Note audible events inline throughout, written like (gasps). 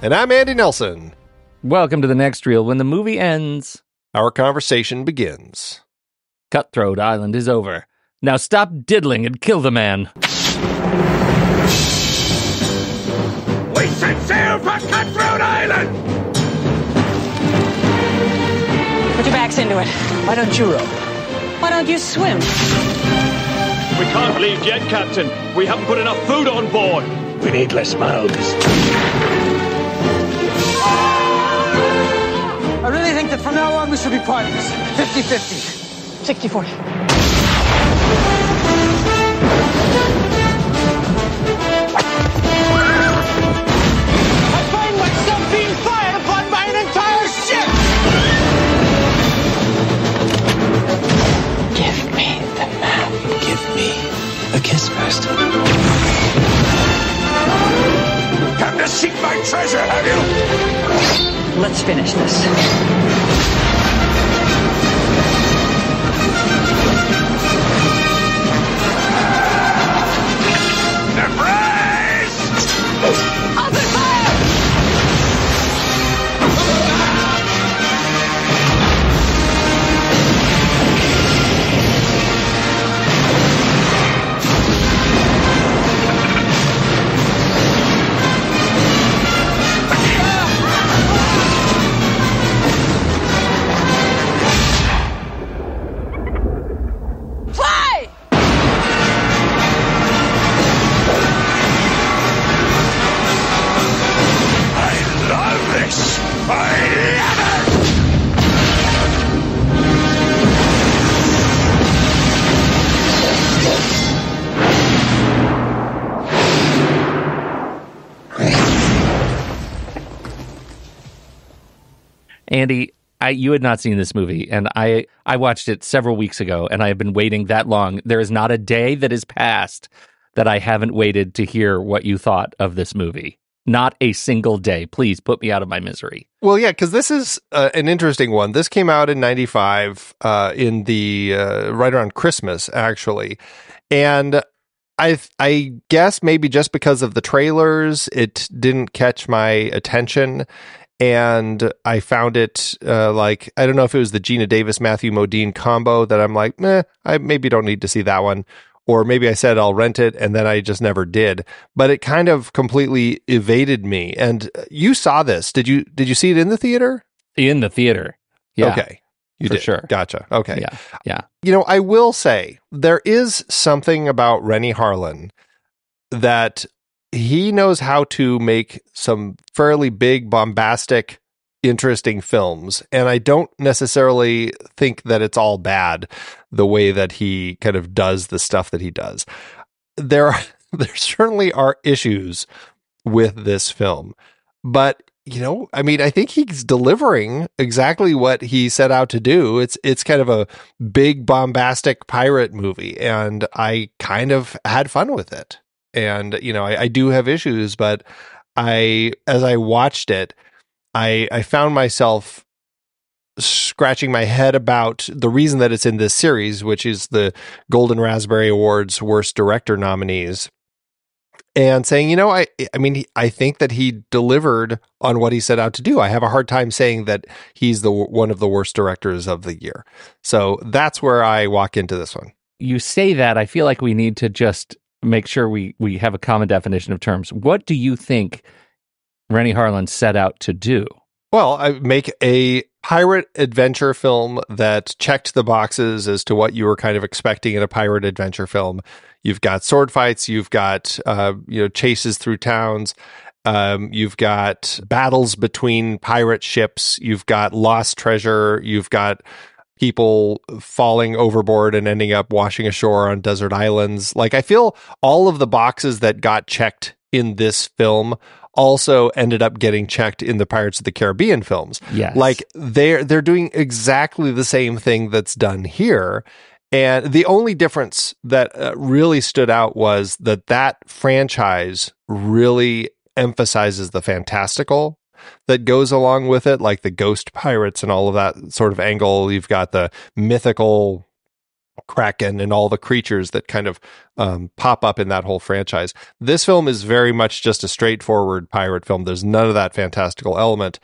And I'm Andy Nelson. Welcome to the next reel. When the movie ends, our conversation begins. Cutthroat Island is over. Now stop diddling and kill the man. We set sail for Cutthroat Island! Put your backs into it. Why don't you row? Why don't you swim? We can't leave yet, Captain. We haven't put enough food on board. We need less mouths. I really think that from now on we should be partners. 50-50. 60-40. I find myself being fired upon by an entire ship! Give me the map. Give me a kiss first. Come to seek my treasure, have you? Let's finish this. Andy, I, you had not seen this movie, and I I watched it several weeks ago, and I have been waiting that long. There is not a day that has passed that I haven't waited to hear what you thought of this movie. Not a single day. Please put me out of my misery. Well, yeah, because this is uh, an interesting one. This came out in '95, uh, in the uh, right around Christmas, actually, and I I guess maybe just because of the trailers, it didn't catch my attention and I found it uh, like I don't know if it was the Geena Davis Matthew Modine combo that I'm like, meh, I maybe don't need to see that one, or maybe I said I'll rent it and then I just never did. But it kind of completely evaded me. And you saw this? Did you did you see it in the theater? In the theater. Yeah. Okay. You For did. sure. Gotcha. Okay. Yeah. Yeah. You know, I will say there is something about Renny Harlin that he knows how to make some fairly big, bombastic, interesting films. And I don't necessarily think that it's all bad the way that he kind of does the stuff that he does. There are, (laughs) there certainly are issues with this film. But you know, I mean, I think he's delivering exactly what he set out to do. It's it's kind of a big bombastic pirate movie, and I kind of had fun with it. And you know, I, I do have issues, but I as I watched it, I I found myself scratching my head about the reason that it's in this series, which is the Golden Raspberry Awards Worst Director nominees and saying, you know, I I mean, I think that he delivered on what he set out to do. I have a hard time saying that he's the one of the worst directors of the year. So that's where I walk into this one. You say that, I feel like we need to just make sure we we have a common definition of terms. What do you think Renny Harlin set out to do? Well, I make a pirate adventure film that checked the boxes as to what you were kind of expecting in a pirate adventure film. You've got sword fights, you've got uh, you know chases through towns, um, you've got battles between pirate ships, you've got lost treasure, you've got people falling overboard and ending up washing ashore on desert islands. Like I feel all of the boxes that got checked in this film also ended up getting checked in the Pirates of the Caribbean films. Yes. Like they're they're doing exactly the same thing that's done here. And the only difference that uh, really stood out was that that franchise really emphasizes the fantastical that goes along with it, like the ghost pirates and all of that sort of angle. You've got the mythical Kraken and all the creatures that kind of um, pop up in that whole franchise. This film is very much just a straightforward pirate film. There's none of that fantastical element.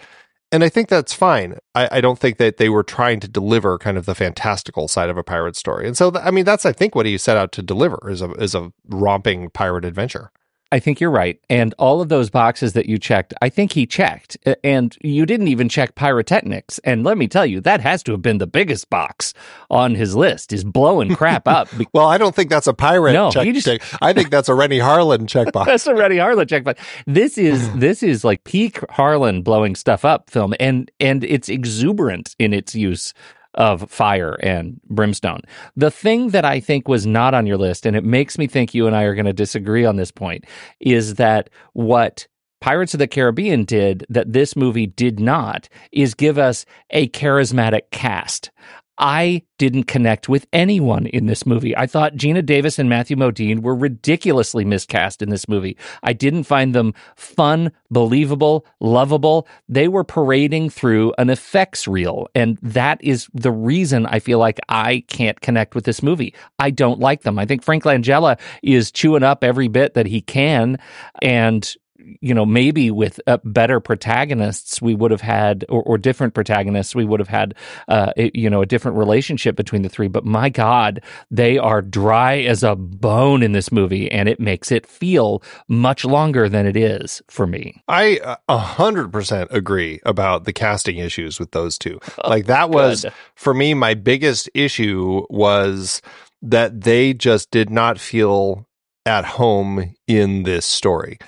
And I think that's fine. I, I, don't think that they were trying to deliver kind of the fantastical side of a pirate story. And so, th- I mean, that's, I think, what he set out to deliver is a, is a romping pirate adventure. I think you're right. And all of those boxes that you checked, I think he checked. And you didn't even check pyrotechnics. And let me tell you, that has to have been the biggest box on his list, is blowing crap up. (laughs) well, I don't think that's a pirate no, check. Just, check. I think that's a Renny Harlin checkbox. (laughs) that's a Renny Harlin checkbox. This is (sighs) this is like peak Harlin blowing stuff up film. And and it's exuberant in its use of fire and brimstone. The thing that I think was not on your list, and it makes me think you and I are going to disagree on this point, is that what Pirates of the Caribbean did that this movie did not is give us a charismatic cast. I didn't connect with anyone in this movie. I thought Geena Davis and Matthew Modine were ridiculously miscast in this movie. I didn't find them fun, believable, lovable. They were parading through an effects reel. And that is the reason I feel like I can't connect with this movie. I don't like them. I think Frank Langella is chewing up every bit that he can. And you know, maybe with uh, better protagonists, we would have had, or, or different protagonists, we would have had, uh, you know, a different relationship between the three. But my God, they are dry as a bone in this movie, and it makes it feel much longer than it is for me. I a hundred percent agree about the casting issues with those two. Oh, like that was good. for me my biggest issue was that they just did not feel at home in this story.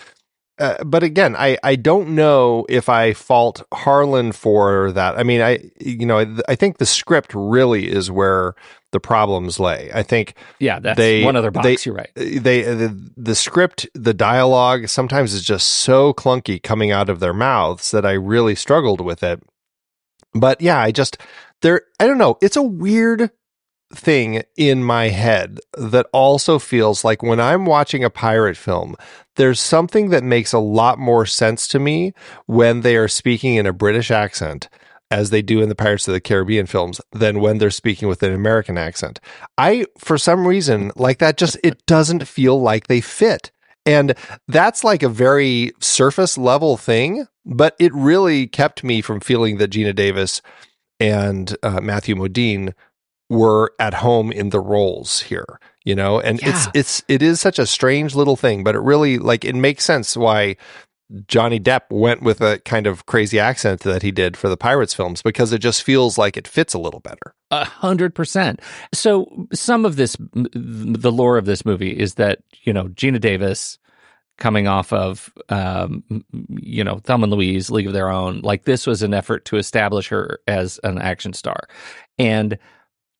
Uh, but again, I, I don't know if I fault Harlin for that. I mean, I you know I, I think the script really is where the problems lay. I think yeah, that's they, one other box. They, you're right. They the, the script, the dialogue sometimes is just so clunky coming out of their mouths that I really struggled with it. But yeah, I just there. I don't know. It's a weird thing in my head that also feels like when I'm watching a pirate film, there's something that makes a lot more sense to me when they are speaking in a British accent as they do in the Pirates of the Caribbean films than when they're speaking with an American accent. I, for some reason, like that, just it doesn't feel like they fit. And that's like a very surface level thing, but it really kept me from feeling that Geena Davis and uh, Matthew Modine were at home in the roles here, you know? And it's Yeah. it's it is such a strange little thing, but it really like it makes sense why Johnny Depp went with a kind of crazy accent that he did for the Pirates films because it just feels like it fits a little better. A hundred percent. So some of this, the lore of this movie is that you know Geena Davis coming off of um, you know Thelma and Louise, League of Their Own, like this was an effort to establish her as an action star, and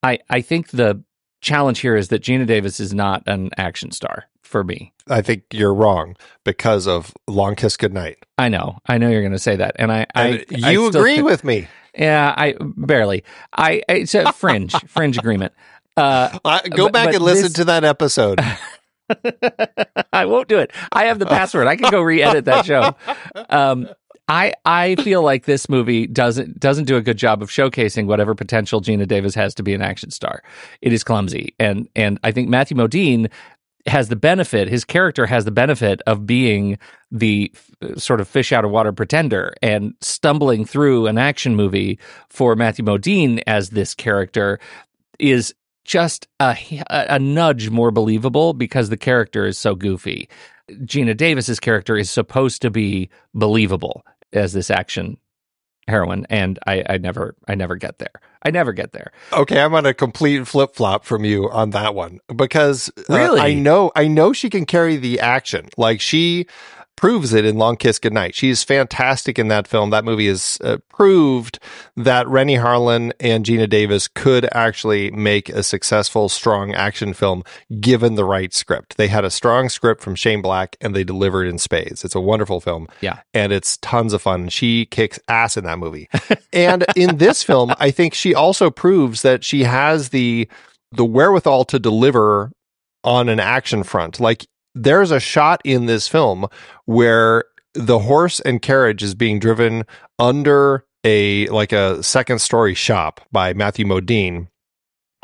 I I think the challenge here is that Geena Davis is not an action star for me. I think you're wrong because of Long Kiss Goodnight. I know, I know you're going to say that, and I, I And I you still agree with me. Yeah, I barely. I it's a fringe (laughs) fringe agreement. Uh, Uh, go But- back but and listen this- to that episode. (laughs) I won't do it. I have the password. I can go re-edit that show. (laughs) Um, I I feel like this movie doesn't doesn't do a good job of showcasing whatever potential Geena Davis has to be an action star. It is clumsy, and and I think Matthew Modine has the benefit. His character has the benefit of being the f- sort of fish out of water pretender and stumbling through an action movie for Matthew Modine as this character is just a, a nudge more believable because the character is so goofy. Geena Davis's character is supposed to be believable as this action heroine, and I, I never, I never get there. I never get there. Okay, I'm on a complete flip flop from you on that one because uh, Really? I know I know she can carry the action. Like she proves it in Long Kiss Goodnight. She's fantastic in that film. That movie has uh, proved that Renny Harlin and Geena Davis could actually make a successful, strong action film given the right script. They had a strong script from Shane Black and they delivered in spades. It's a wonderful film. Yeah. And it's tons of fun. She kicks ass in that movie. (laughs) and in this film, I think she also proves that she has the the wherewithal to deliver on an action front. Like there's a shot in this film where the horse and carriage is being driven under a like a second story shop by Matthew Modine.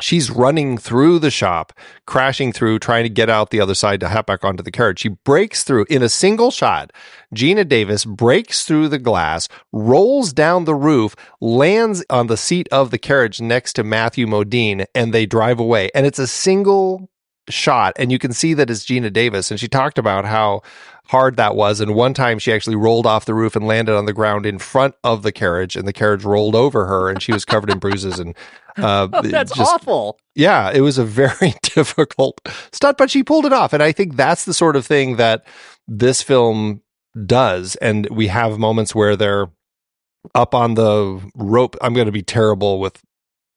She's running through the shop, crashing through, trying to get out the other side to hop back onto the carriage. She breaks through in a single shot. Geena Davis breaks through the glass, rolls down the roof, lands on the seat of the carriage next to Matthew Modine, and they drive away. And it's a single shot, and you can see that it's Geena Davis. And she talked about how hard that was. And one time she actually rolled off the roof and landed on the ground in front of the carriage, and the carriage rolled over her, and she was covered in bruises and. (laughs) Uh, Oh, that's just- awful. yeah, it was a very (laughs) difficult stunt, but she pulled it off. And I think that's the sort of thing that this film does. And we have moments where they're up on the rope. I'm going to be terrible with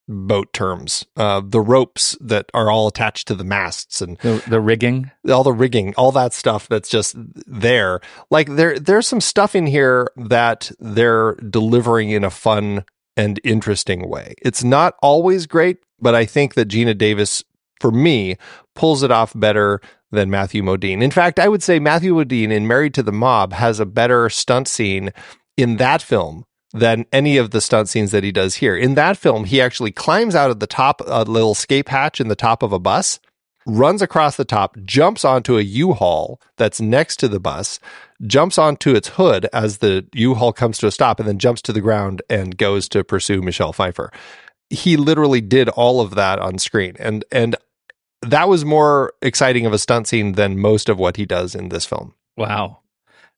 boat terms. Uh, the ropes that are all attached to the masts and The, the rigging. all the rigging, all that stuff that's just there. Like there, there's some stuff in here that they're delivering in a fun and interesting way. It's not always great, but I think that Geena Davis, for me, pulls it off better than Matthew Modine. In fact, I would say Matthew Modine in Married to the Mob has a better stunt scene in that film than any of the stunt scenes that he does here. In that film, he actually climbs out of the top, a little escape hatch in the top of a bus runs across the top, jumps onto a U-Haul that's next to the bus, jumps onto its hood as the U-Haul comes to a stop, and then jumps to the ground and goes to pursue Michelle Pfeiffer. He literally did all of that on screen, and and that was more exciting of a stunt scene than most of what he does in this film. Wow,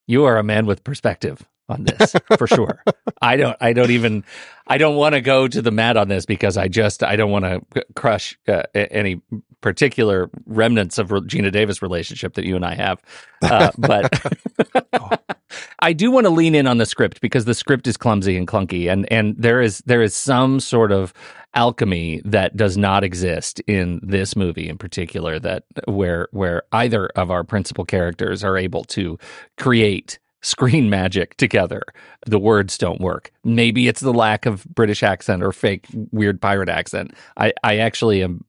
you are a man with perspective on this for sure. I don't. I don't even. I don't want to go to the mat on this because I just. I don't want to crush uh, any particular remnants of Geena Davis relationship that you and I have. Uh, (laughs) but (laughs) I do want to lean in on the script because the script is clumsy and clunky, and and there is there is some sort of alchemy that does not exist in this movie in particular. That where where either of our principal characters are able to create screen magic together. The words don't work. Maybe it's the lack of British accent or fake weird pirate accent. I I actually am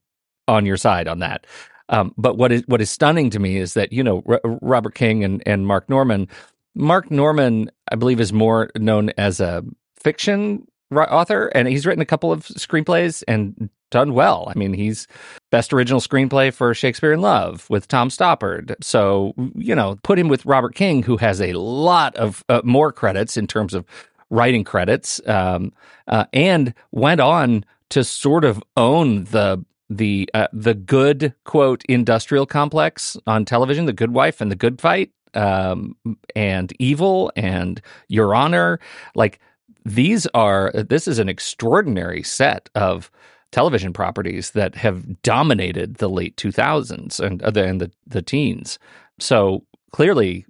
on your side on that. Um, but what is what is stunning to me is that you know R- Robert King and and Marc Norman. Marc Norman, I believe, is more known as a fiction author, and he's written a couple of screenplays and done well. I mean, he's best original screenplay for Shakespeare in Love with Tom Stoppard. So you know, put him with Robert King, who has a lot of uh, more credits in terms of writing credits, um, uh, and went on to sort of own the the uh, the good quote industrial complex on television, the Good Wife and the Good Fight, um, and Evil and Your Honor. Like these are this is an extraordinary set of television properties that have dominated the late 2000s and, uh, the, and the the teens. So clearly,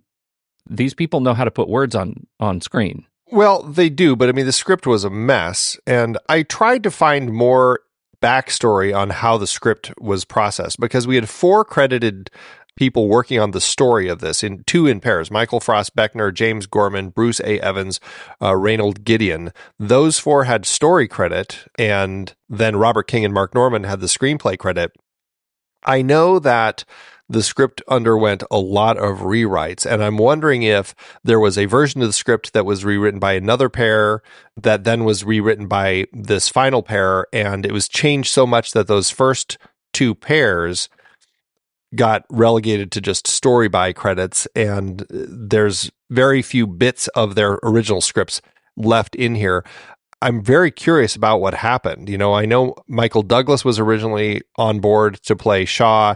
these people know how to put words on on screen. Well, they do, but I mean, the script was a mess, and I tried to find more backstory on how the script was processed because we had four credited people working on the story of this in two in pairs michael frost beckner james gorman bruce a evans uh, raynold gideon those four had story credit and then robert king and marc norman had the screenplay credit i know that the script underwent a lot of rewrites. And I'm wondering if there was a version of the script that was rewritten by another pair that then was rewritten by this final pair. And it was changed so much that those first two pairs got relegated to just story by credits. And there's very few bits of their original scripts left in here. I'm very curious about what happened. You know, I know Michael Douglas was originally on board to play Shaw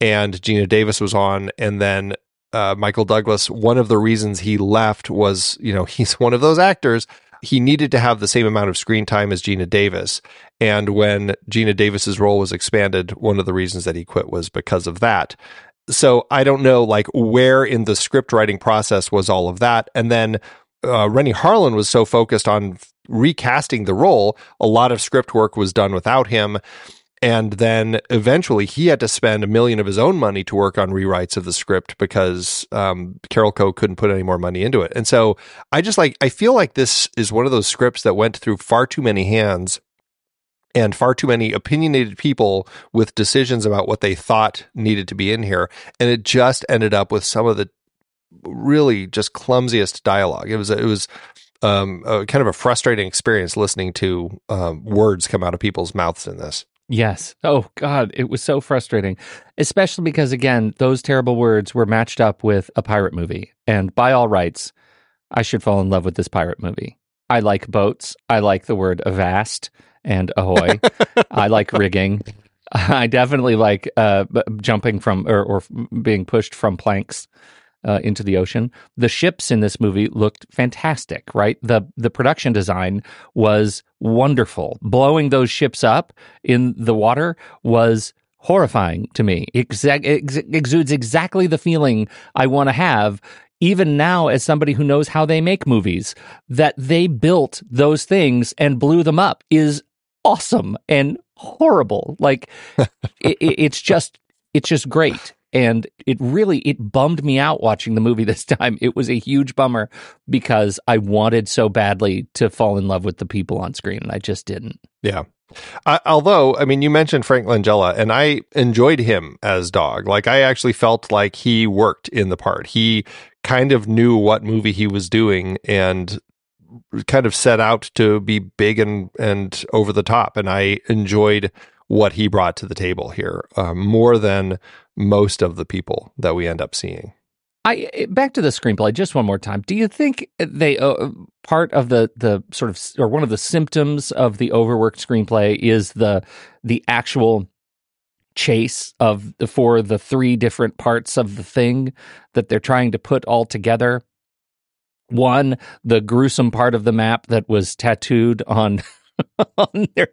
and Geena Davis was on, and then uh, Michael Douglas. One of the reasons he left was, you know, (laughs) he's one of those actors. He needed to have the same amount of screen time as Geena Davis, and when Geena Davis's role was expanded, one of the reasons that he quit was because of that. So I don't know, like where in the script writing process was all of that, and then uh, Renny Harlin was so focused on recasting the role, a lot of script work was done without him. And then eventually he had to spend a million of his own money to work on rewrites of the script because um, Carolco couldn't put any more money into it. And so I just like, I feel like this is one of those scripts that went through far too many hands and far too many opinionated people with decisions about what they thought needed to be in here. And it just ended up with some of the really just clumsiest dialogue. It was, it was, um, kind of a frustrating experience listening to um, words come out of people's mouths in this. Yes. Oh God, it was so frustrating, especially because again, those terrible words were matched up with a pirate movie, and by all rights, I should fall in love with this pirate movie. I like boats. I like the word avast and ahoy. I like (laughs) rigging. I definitely like uh, jumping from or, or being pushed from planks uh, into the ocean. The ships in this movie looked fantastic, right? The the production design was wonderful. Blowing those ships up in the water was horrifying to me. It exa- ex- exudes exactly the feeling I want to have even now as somebody who knows how they make movies that they built those things and blew them up is awesome and horrible like (laughs) it, it's just it's just great and it really it bummed me out watching the movie (laughs) this time. It was a huge bummer because i wanted so badly to fall in love with the people on screen and i just didn't. Yeah. Although i mean you mentioned frank langella and i enjoyed him as Dawg. Like i actually felt like he worked in the part. He kind of knew what movie he was doing and kind of set out to be big and and over the top and i enjoyed what he brought to the table here uh, more than most of the people that we end up seeing. I eh, back to the screenplay just one more time. Do you think they uh, part of the the sort of or one of the symptoms of the overworked screenplay is the the actual chase of the for the three different parts of the thing that they're trying to put all together? One, the gruesome part of the map that was tattooed on (laughs) on their,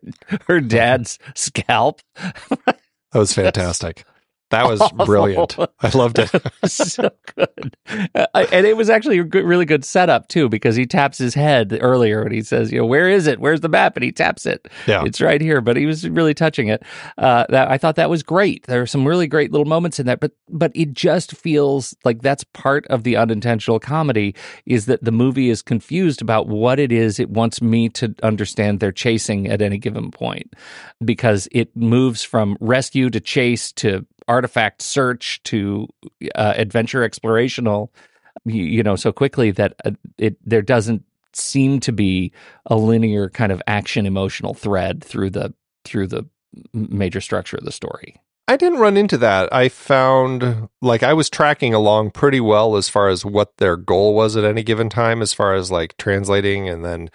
her dad's scalp. that was (laughs) fantastic. That was awful. (laughs) brilliant. I loved it. (laughs) so good. Uh, and it was actually a good, really good setup too, because he taps his head earlier and he says, you know, where is it? Where's the map? And he taps it. Yeah. It's right here. But he was really touching it. Uh, that I thought that was great. There are some really great little moments in that, but, but it just feels like that's part of the unintentional comedy is that the movie is confused about what it is it wants me to understand they're chasing at any given point because it moves from rescue to chase to artifact search to uh, adventure explorational you, you, know so quickly that uh, it there doesn't seem to be a linear kind of action emotional thread through the through the major structure of the story. I didn't run into that. I found like I was tracking along pretty well as far as what their goal was at any given time, as far as like translating and then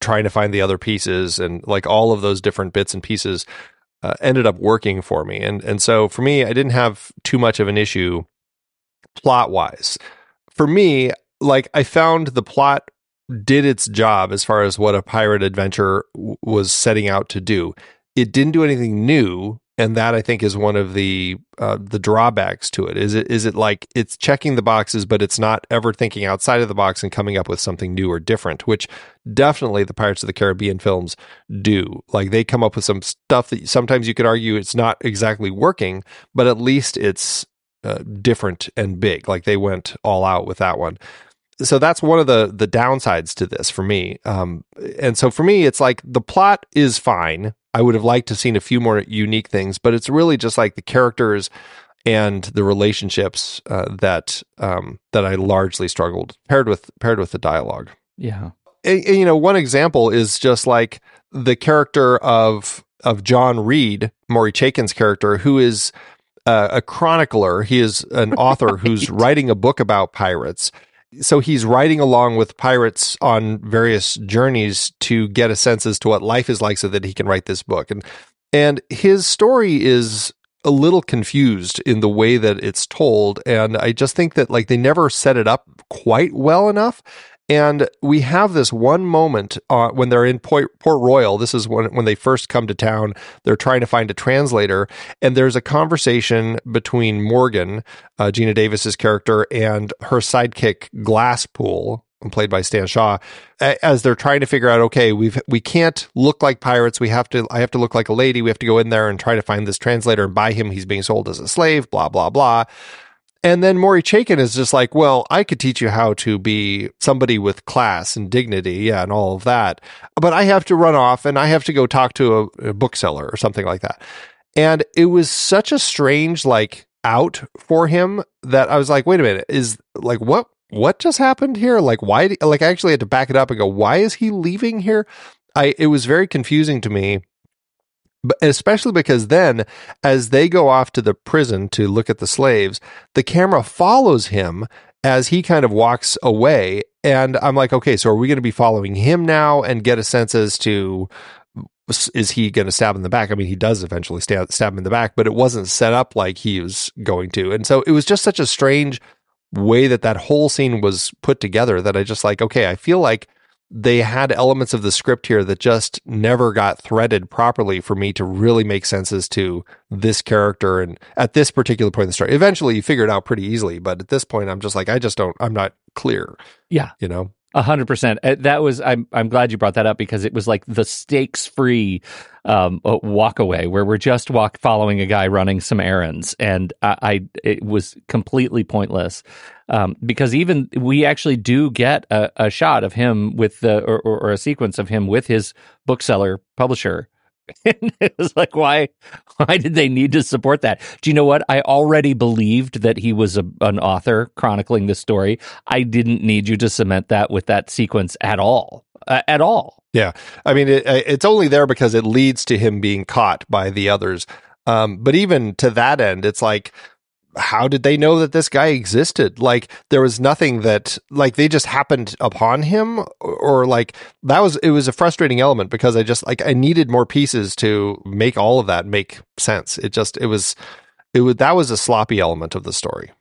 trying to find the other pieces and like all of those different bits and pieces uh, ended up working for me. And and so for me, I didn't have too much of an issue plot wise. For me, like I found the plot did its job as far as what a pirate adventure w- was setting out to do. It didn't do anything new, and that I think is one of the uh, the drawbacks to it. Is it is it like it's checking the boxes, but it's not ever thinking outside of the box and coming up with something new or different, which definitely the Pirates of the Caribbean films do. Like they come up with some stuff that sometimes you could argue it's not exactly working, but at least it's uh, different and big. Like they went all out with that one so that's one of the the downsides to this for me. Um, and so for me, it's like the plot is fine. I would have liked to seen a few more unique things, but it's really just like the characters and the relationships uh, that um, that I largely struggled paired with paired with the dialogue. Yeah, and, and, you know, one example is just like the character of of John Reed, Maury Chaykin's character, who is uh, a chronicler. He is an author (laughs) who's writing a book about pirates so he's riding along with pirates on various journeys to get a sense as to what life is like so that he can write this book. And and his story is a little confused in the way that it's told. And i just think that like they never set it up quite well enough and we have this one moment uh, when they're in Port, Royal. This is when when they first come to town. They're trying to find a translator, and there's a conversation between Morgan, uh, Geena Davis's character, and her sidekick Glasspool, played by Stan Shaw, as they're trying to figure out, okay, we've we can't look like pirates. We have to. I have to look like a lady. We have to go in there and try to find this translator and buy him. He's being sold as a slave. Blah blah blah. And then Maury Chaykin is just like, well, I could teach you how to be somebody with class and dignity, yeah, and all of that. But I have to run off and I have to go talk to a, a bookseller or something like that. And it was such a strange, like, out for him that I was like, wait a minute, is like, what, what just happened here? Like, why, like, I actually had to back it up and go, why is he leaving here? I, it was very confusing to me but especially because then as they go off to the prison to look at the slaves the camera follows him as he kind of walks away. And i'm like okay so are we going to be following him now and get a sense as to is he going to stab in the back? I mean he does eventually stab, stab him in the back but it wasn't set up like he was going to. And so it was just such a strange way that that whole scene was put together that i just like okay i feel like they had elements of the script here that just never got threaded properly for me to really make sense as to this character and at this particular point in the story. Eventually you figure it out pretty easily, but at this point I'm just like I just don't I'm not clear. Yeah. You know. A hundred percent. Uh, that was. I'm. I'm glad you brought that up because it was like the stakes free um, uh, walk away where we're just walk following a guy running some errands, and I, I it was completely pointless um, because even we actually do get a, a shot of him with the or, or, or a sequence of him with his bookseller publisher and (laughs) it was like, why, why did they need to support that? Do you know what? I already believed that he was a, an author chronicling the story. I didn't need you to cement that with that sequence at all, uh, at all. Yeah, I mean, it, it's only there because it leads to him being caught by the others. Um, but even to that end, it's like how did they know that this guy existed? Like there was nothing that like they just happened upon him or, or, like that was it was a frustrating element because I just like I needed more pieces to make all of that make sense. It just it was it was that was a sloppy element of the story.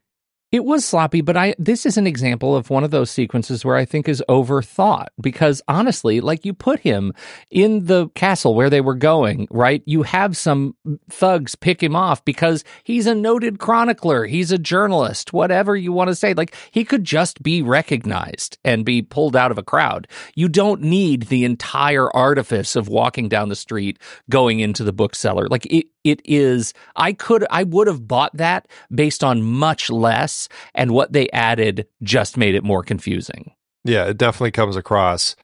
It was sloppy, but I this is an example of one of those sequences where I think is overthought because honestly, like you put him in the castle where they were going, right? You have some thugs pick him off because he's a noted chronicler, he's a journalist, whatever you want to say. Like he could just be recognized and be pulled out of a crowd. You don't need the entire artifice of walking down the street going into the bookseller. Like it it is I could I would have bought that based on much less and what they added just made it more confusing. Yeah, it definitely comes across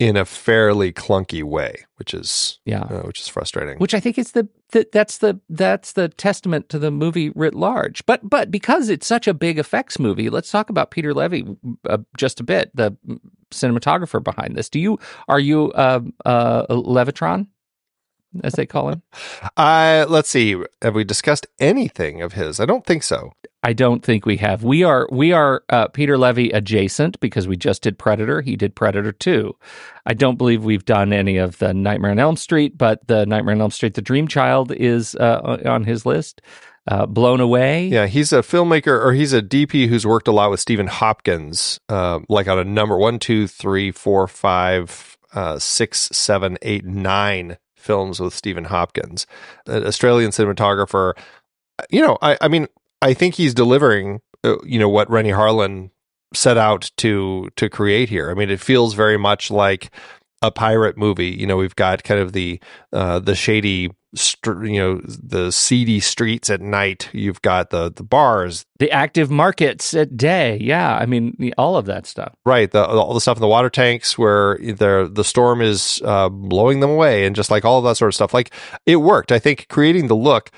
in a fairly clunky way, which is yeah, uh, which is frustrating. Which I think is the, the that's the that's the testament to the movie writ large. But but because it's such a big effects movie, let's talk about Peter Levy uh, just a bit. The cinematographer behind this. Do you are you uh, uh, Levitron, as they call him? Uh, let's see. Have we discussed anything of his? I don't think so. I don't think we have. We are we are uh, Peter Levy adjacent because we just did Predator. He did Predator two. I don't believe we've done any of the Nightmare on Elm Street, but the Nightmare on Elm Street, The Dream Child, is uh, on his list. Uh, Blown Away. Yeah, he's a filmmaker or he's a DP who's worked a lot with Stephen Hopkins, uh, like on a number one, two, three, four, five, uh, six, seven, eight, nine films with Stephen Hopkins, an Australian cinematographer. You know, I, I mean, I think he's delivering, uh, you know, what Renny Harlin set out to to create here. I mean, it feels very much like a pirate movie. You know, we've got kind of the uh, the shady, str- you know, the seedy streets at night. You've got the the bars, The active markets at day. Yeah, I mean all of that stuff. right? The all the stuff in the water tanks where the the storm is uh, blowing them away, and just like all of that sort of stuff. Like it worked. I think creating the look.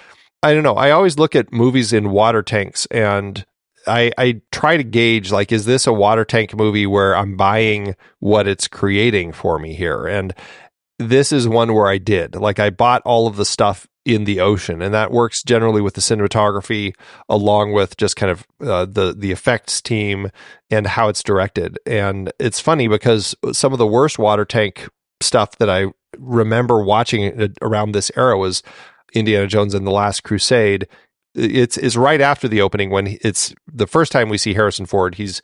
I don't know. I always look at movies in water tanks and. I, I try to gauge like is this a water tank movie where I'm buying what it's creating for me here? And this is one where I did. Like I bought all of the stuff in the ocean and that works generally with the cinematography along with just kind of uh, the the effects team and how it's directed. And it's funny because some of the worst water tank stuff that I remember watching around this era was Indiana Jones and the Last Crusade it's is right after the opening when it's the first time we see Harrison Ford. He's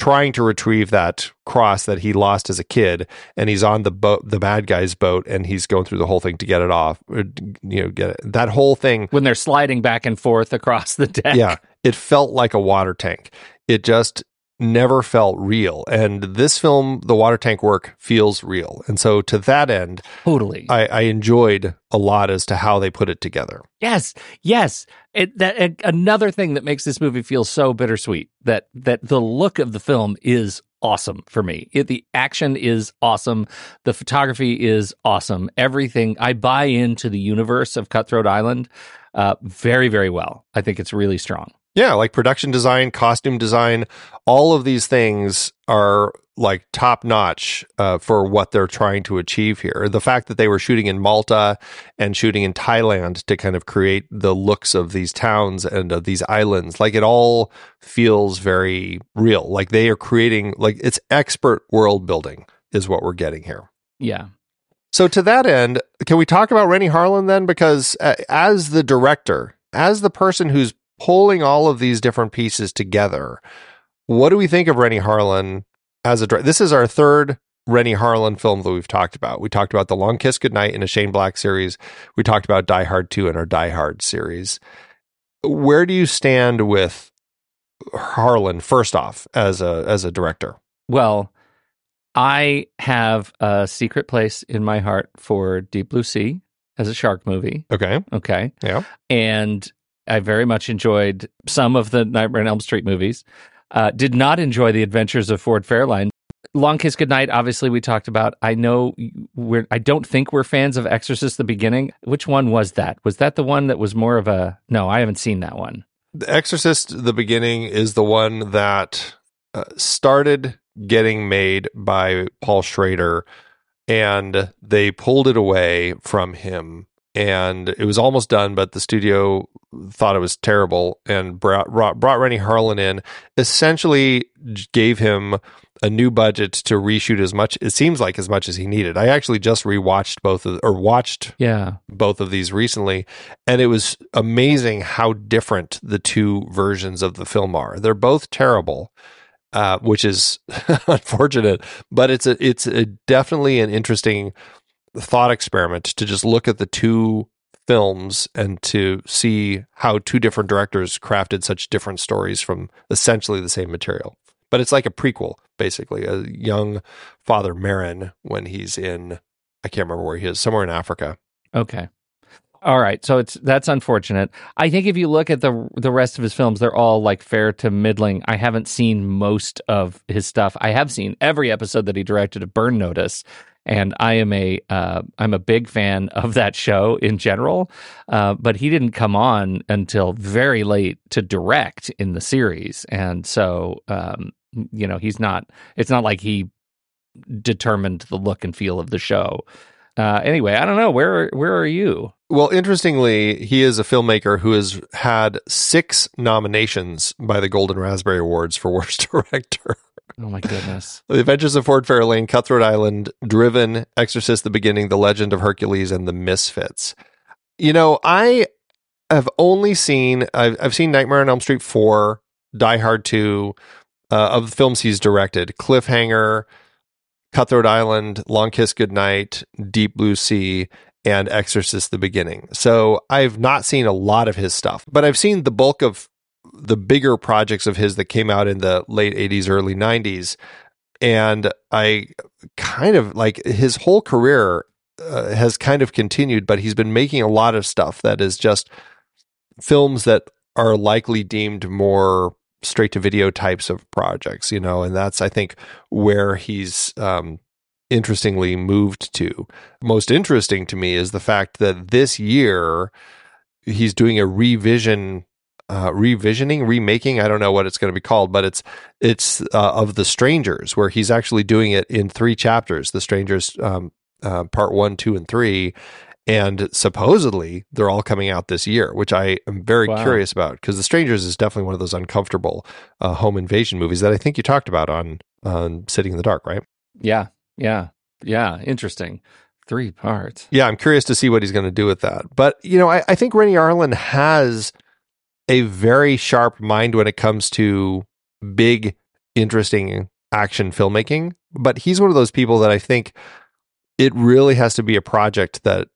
trying to retrieve that cross that he lost as a kid, and he's on the boat, the bad guy's boat, and he's going through the whole thing to get it off. Or, you know, get it. that whole thing. When they're sliding back and forth across the deck. Yeah, it felt like a water tank. It just never felt real. And this film, the water tank work feels real. And so to that end, totally. I, I enjoyed a lot as to how they put it together. Yes, yes. It, that it, another thing that makes this movie feel so bittersweet that that the look of the film is awesome for me. It, the action is awesome. The photography is awesome. Everything I buy into the universe of Cutthroat Island uh, very very well. I think it's really strong. Yeah, like production design, costume design, all of these things are like top notch uh, for what they're trying to achieve here. The fact that they were shooting in Malta and shooting in Thailand to kind of create the looks of these towns and of these islands, like it all feels very real. Like they are creating, like it's expert world building, is what we're getting here. Yeah. So to that end, can we talk about Renny Harlin then? Because uh, as the director, as the person who's pulling all of these different pieces together, what do we think of Renny Harlin as a director? This is our third Renny Harlin film that we've talked about. We talked about The Long Kiss Goodnight in a Shane Black series. We talked about Die Hard 2 in our Die Hard series. Where do you stand with Harlin first off as a as a director? Well, I have a secret place in my heart for Deep Blue Sea as a shark movie. Okay. Okay. Yeah. And I very much enjoyed some of the Nightmare on Elm Street movies. Uh, did not enjoy the adventures of Ford Fairlane. Long Kiss Goodnight, obviously, we talked about. I know we're. I don't think we're fans of Exorcist: The Beginning. Which one was that? Was that the one that was more of a? No, I haven't seen that one. The Exorcist: The Beginning is the one that uh, started getting made by Paul Schrader, and they pulled it away from him and it was almost done, but the studio thought it was terrible and brought brought, brought Renny Harlin in. Essentially, gave him a new budget to reshoot as much. It seems like as much as he needed. I actually just rewatched both of or watched Yeah. both of these recently, and it was amazing how different the two versions of the film are. They're both terrible. Uh, which is (laughs) unfortunate, but it's a it's a definitely an interesting thought experiment to just look at the two films and to see how two different directors crafted such different stories from essentially the same material. But it's like a prequel, basically. A young Father Merrin when he's in I can't remember where he is, somewhere in Africa. Okay. All right, so it's that's unfortunate. I think if you look at the the rest of his films, they're all like fair to middling. I haven't seen most of his stuff. I have seen every episode that he directed of Burn Notice, and I am a uh, I'm a big fan (laughs) of that show in general. Uh, but he didn't come on until very late to direct in the series, and so um, you know he's not. It's not like he determined the look and feel of the show. Uh, anyway, I don't know where where are you? Well, interestingly, he is a filmmaker who has had six nominations by the Golden Raspberry Awards for (laughs) Worst Director. Oh my goodness! the Adventures of Ford Fairlane, Cutthroat Island, Driven, Exorcist: The Beginning, The Legend of Hercules, and The Misfits. You know, I have only seen I've, I've seen Nightmare on Elm Street four, Die Hard two, uh, of the films he's directed, Cliffhanger, Cutthroat Island, Long Kiss Goodnight, Deep Blue Sea, and Exorcist the Beginning. So I've not seen a lot of his stuff, but I've seen the bulk of the bigger projects of his that came out in the late 80s, early 90s. And I kind of like his whole career uh, has kind of continued, but he's been making a lot of stuff that is just films that are likely deemed more straight to video types of projects, you know, and that's I think where he's um, interestingly moved to. Most interesting to me is the fact that this year he's doing a revision. Uh, revisioning, remaking. I don't know what it's going to be called, but it's it's uh, of the Strangers, where he's actually doing it in three chapters. The Strangers, um, uh, part one, two, and three, and supposedly they're all coming out this year, which I am very wow. curious about because The Strangers is definitely one of those uncomfortable uh, home invasion movies that I think you talked about on on Sitting in the Dark, right? Yeah, yeah, yeah. Interesting. Three parts. Yeah, I'm curious to see what he's going to do with that. But you know, I, I think Renny Harlin has a very sharp mind when it comes to big, interesting action filmmaking. But he's one of those people that I think it really has to be a project that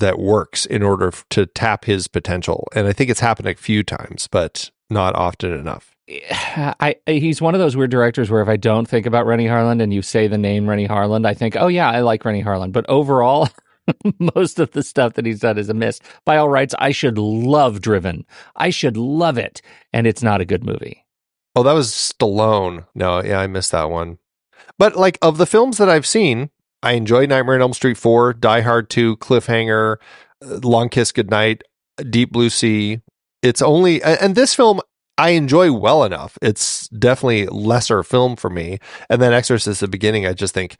that works in order to tap his potential. And I think it's happened a few times, but not often enough. (sighs) I he's one of those weird directors where if I don't think about Renny Harlin and you say the name Renny Harlin, I think, oh yeah, I like Renny Harlin. But overall, (laughs) most of the stuff that he's done is a miss. By all rights, I should love Driven. I should love it, and it's not a good movie. Oh, that was Stallone. No, yeah, I missed that one. But like of the films that I've seen, I enjoy Nightmare on Elm Street 4, Die Hard 2, Cliffhanger, uh, Long Kiss Goodnight, Deep Blue Sea. It's only, and this film I enjoy well enough. It's definitely lesser film for me. And then Exorcist at the beginning, I just think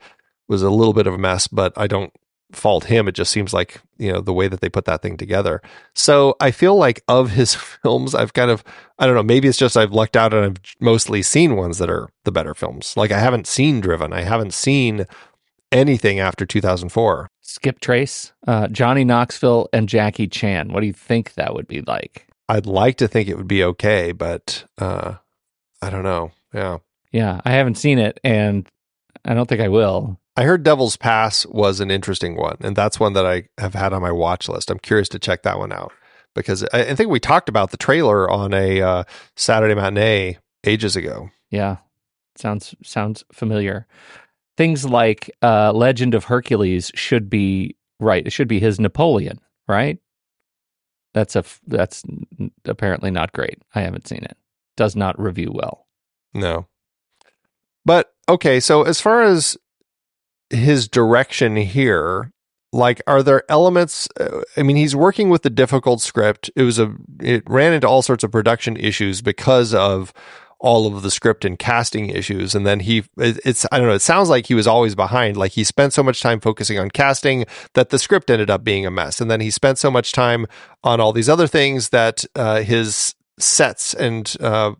was a little bit of a mess, but I don't fault him. It just seems like, you know, the way that they put that thing together. So I feel like of his (laughs) films, I've kind of, I don't know, maybe it's just I've lucked out and I've mostly seen ones that are the better films. Like I haven't seen Driven. I haven't seen anything after 2004. Skip Trace, uh, Johnny Knoxville, and Jackie Chan. What do you think that would be like? I'd like to think it would be okay, but uh, I don't know. Yeah. Yeah. I haven't seen it and I don't think I will. I heard Devil's Pass was an interesting one, and that's one that I have had on my watch list. I'm curious to check that one out because I, I think we talked about the trailer on a uh, Saturday matinee ages ago. Yeah. Sounds sounds familiar things like uh, Legend of Hercules should be right. It should be his Napoleon, right? That's a that's apparently not great. I haven't seen it. Does not review well. No. But okay, so as far as his direction here, like are there elements uh, i mean he's working with the difficult script it was a it ran into all sorts of production issues because of all of the script and casting issues. And then he, it's, I don't know, it sounds like he was always behind. Like he spent so much time focusing on casting that the script ended up being a mess. And then he spent so much time on all these other things that uh, his sets and, uh,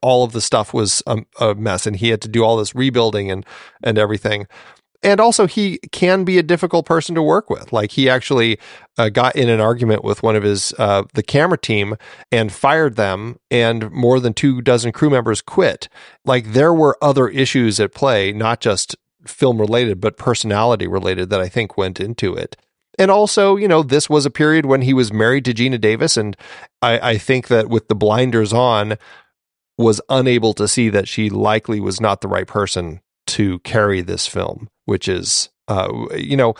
all of the stuff was a, a, mess and he had to do all this rebuilding and and everything and also he can be a difficult person to work with. Like he actually uh, got in an argument with one of his uh, the camera team and fired them, and more than two dozen crew members quit. Like there were other issues at play, not just film related, but personality related that I think went into it. And also, you know, this was a period when he was married to Geena Davis, and I, I think that with the blinders on, was unable to see that she likely was not the right person to carry this film which is, uh, you know,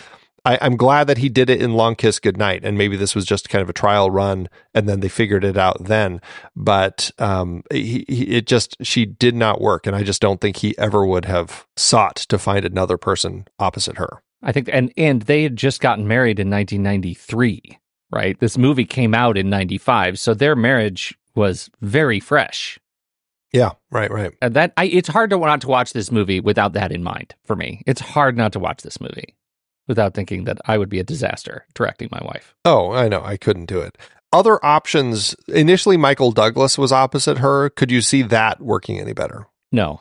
I, am glad that he did it in Long Kiss Goodnight, and maybe this was just kind of a trial run, and then they figured it out then. But um, he, he, it just she did not work, and I just don't think he ever would have sought to find another person opposite her. I think, and and they had just gotten married in 1993, right? This movie came out in '95, so their marriage was very fresh. Yeah, right, right. And that I, it's hard to not to watch this movie without that in mind for me. It's hard not to watch this movie without thinking that I would be a disaster directing my wife. Oh, I know. I couldn't do it. Other options. Initially, Michael Douglas was opposite her. Could you see that working any better? No.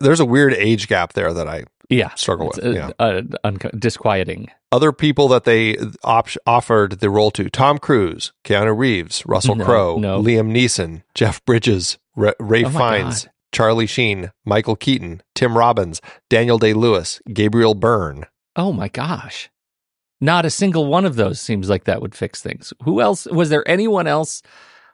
There's a weird age gap there that I Yeah. struggle with. uh, yeah. uh, unco- disquieting. Other people that they op- offered the role to: Tom Cruise, Keanu Reeves, Russell No, Crowe, no. Liam Neeson, Jeff Bridges, Ra- Ray Oh Fiennes, God. Charlie Sheen, Michael Keaton, Tim Robbins, Daniel Day Lewis, Gabriel Byrne. Oh my gosh. Not a single one of those seems like that would fix things. Who else? Was there anyone else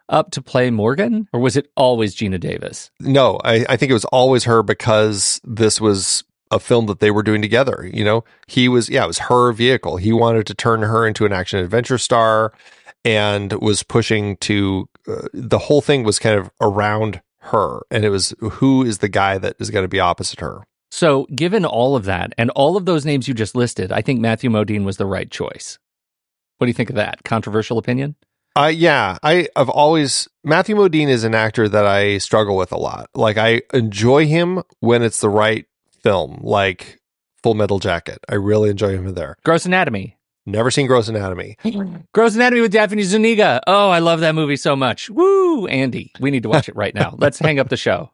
up to play Morgan? Or was it always Geena Davis? No, I, I think it was always her because this was a film that they were doing together. You know, he was, yeah, it was her vehicle. He wanted to turn her into an action adventure star and was pushing to, uh, the whole thing was kind of around her. And it was who is the guy that is going to be opposite her? So, given all of that and all of those names you just listed, I think Matthew Modine was the right choice. What do you think of that? Controversial opinion? Uh, yeah, I, I've always, Matthew Modine is an actor that I struggle with a lot. Like, I enjoy him when it's the right film, like Full Metal Jacket. I really enjoy him there. Gross Anatomy. Never seen Gross Anatomy. (clears throat) Gross Anatomy with Daphne Zuniga. Oh, I love that movie so much. Woo, Andy. We need to watch it right now. Let's hang up the show.